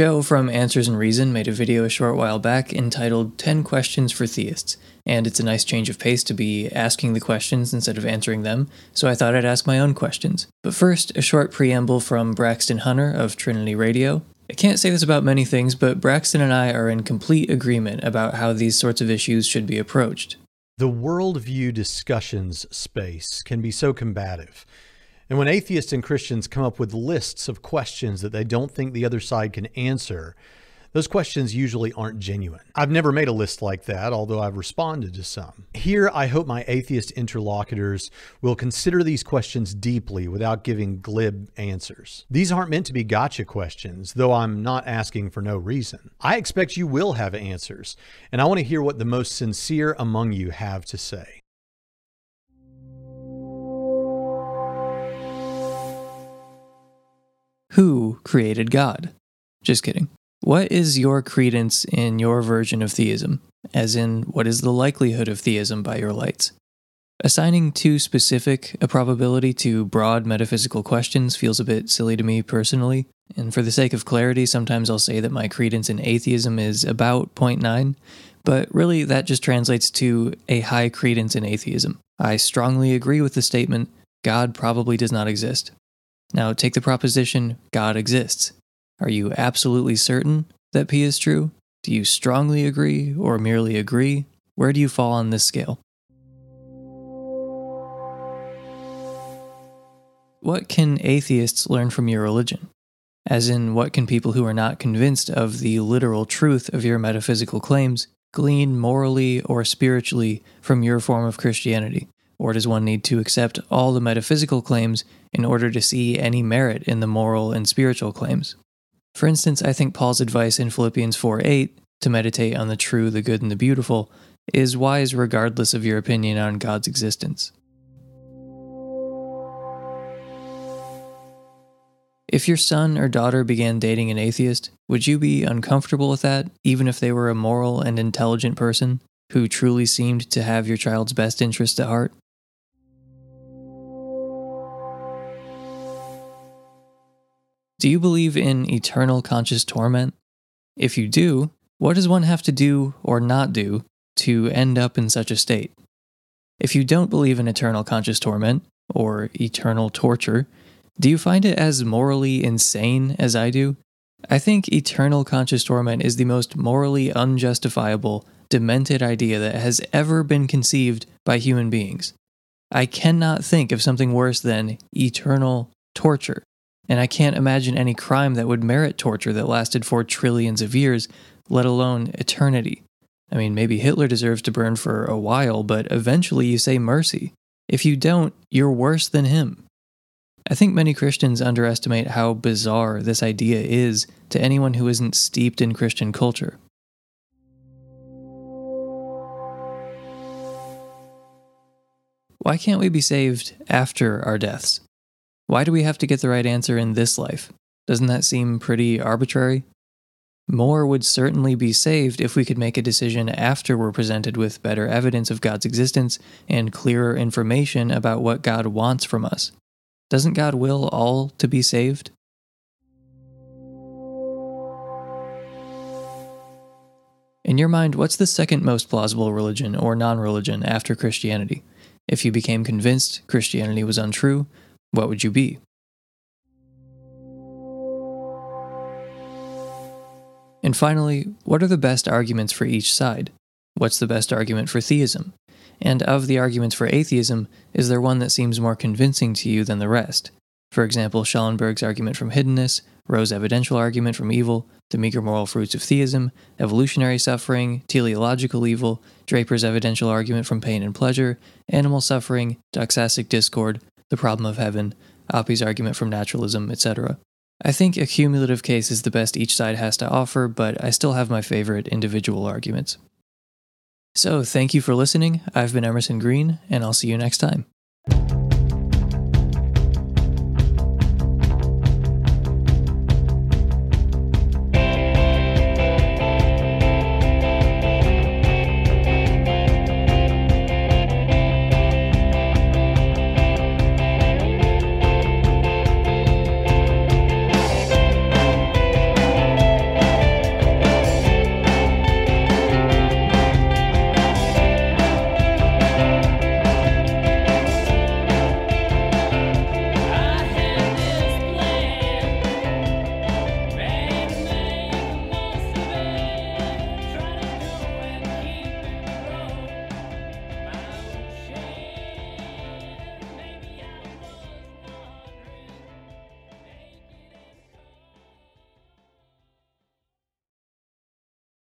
Joe from Answers and Reason made a video a short while back entitled 10 Questions for Theists, and it's a nice change of pace to be asking the questions instead of answering them, so I thought I'd ask my own questions. But first, a short preamble from Braxton Hunter of Trinity Radio. I can't say this about many things, but Braxton and I are in complete agreement about how these sorts of issues should be approached. The worldview discussions space can be so combative. And when atheists and Christians come up with lists of questions that they don't think the other side can answer, those questions usually aren't genuine. I've never made a list like that, although I've responded to some. Here, I hope my atheist interlocutors will consider these questions deeply without giving glib answers. These aren't meant to be gotcha questions, though I'm not asking for no reason. I expect you will have answers, and I want to hear what the most sincere among you have to say. Who created God? Just kidding. What is your credence in your version of theism? As in, what is the likelihood of theism by your lights? Assigning too specific a probability to broad metaphysical questions feels a bit silly to me personally, and for the sake of clarity, sometimes I'll say that my credence in atheism is about 0.9, but really that just translates to a high credence in atheism. I strongly agree with the statement God probably does not exist. Now, take the proposition God exists. Are you absolutely certain that P is true? Do you strongly agree or merely agree? Where do you fall on this scale? What can atheists learn from your religion? As in, what can people who are not convinced of the literal truth of your metaphysical claims glean morally or spiritually from your form of Christianity? Or does one need to accept all the metaphysical claims in order to see any merit in the moral and spiritual claims? For instance, I think Paul's advice in Philippians 4 8 to meditate on the true, the good, and the beautiful is wise regardless of your opinion on God's existence. If your son or daughter began dating an atheist, would you be uncomfortable with that, even if they were a moral and intelligent person who truly seemed to have your child's best interest at heart? Do you believe in eternal conscious torment? If you do, what does one have to do or not do to end up in such a state? If you don't believe in eternal conscious torment, or eternal torture, do you find it as morally insane as I do? I think eternal conscious torment is the most morally unjustifiable, demented idea that has ever been conceived by human beings. I cannot think of something worse than eternal torture and I can't imagine any crime that would merit torture that lasted for trillions of years, let alone eternity. I mean, maybe Hitler deserves to burn for a while, but eventually you say mercy. If you don't, you're worse than him. I think many Christians underestimate how bizarre this idea is to anyone who isn't steeped in Christian culture. Why can't we be saved after our deaths? Why do we have to get the right answer in this life? Doesn't that seem pretty arbitrary? More would certainly be saved if we could make a decision after we're presented with better evidence of God's existence and clearer information about what God wants from us. Doesn't God will all to be saved? In your mind, what's the second most plausible religion or non religion after Christianity? If you became convinced Christianity was untrue, what would you be? And finally, what are the best arguments for each side? What's the best argument for theism? And of the arguments for atheism, is there one that seems more convincing to you than the rest? For example, Schellenberg's argument from hiddenness, Rowe's evidential argument from evil, the meager moral fruits of theism, evolutionary suffering, teleological evil, Draper's evidential argument from pain and pleasure, animal suffering, doxastic discord, the problem of heaven, Oppy's argument from naturalism, etc. I think a cumulative case is the best each side has to offer, but I still have my favorite individual arguments. So, thank you for listening. I've been Emerson Green, and I'll see you next time.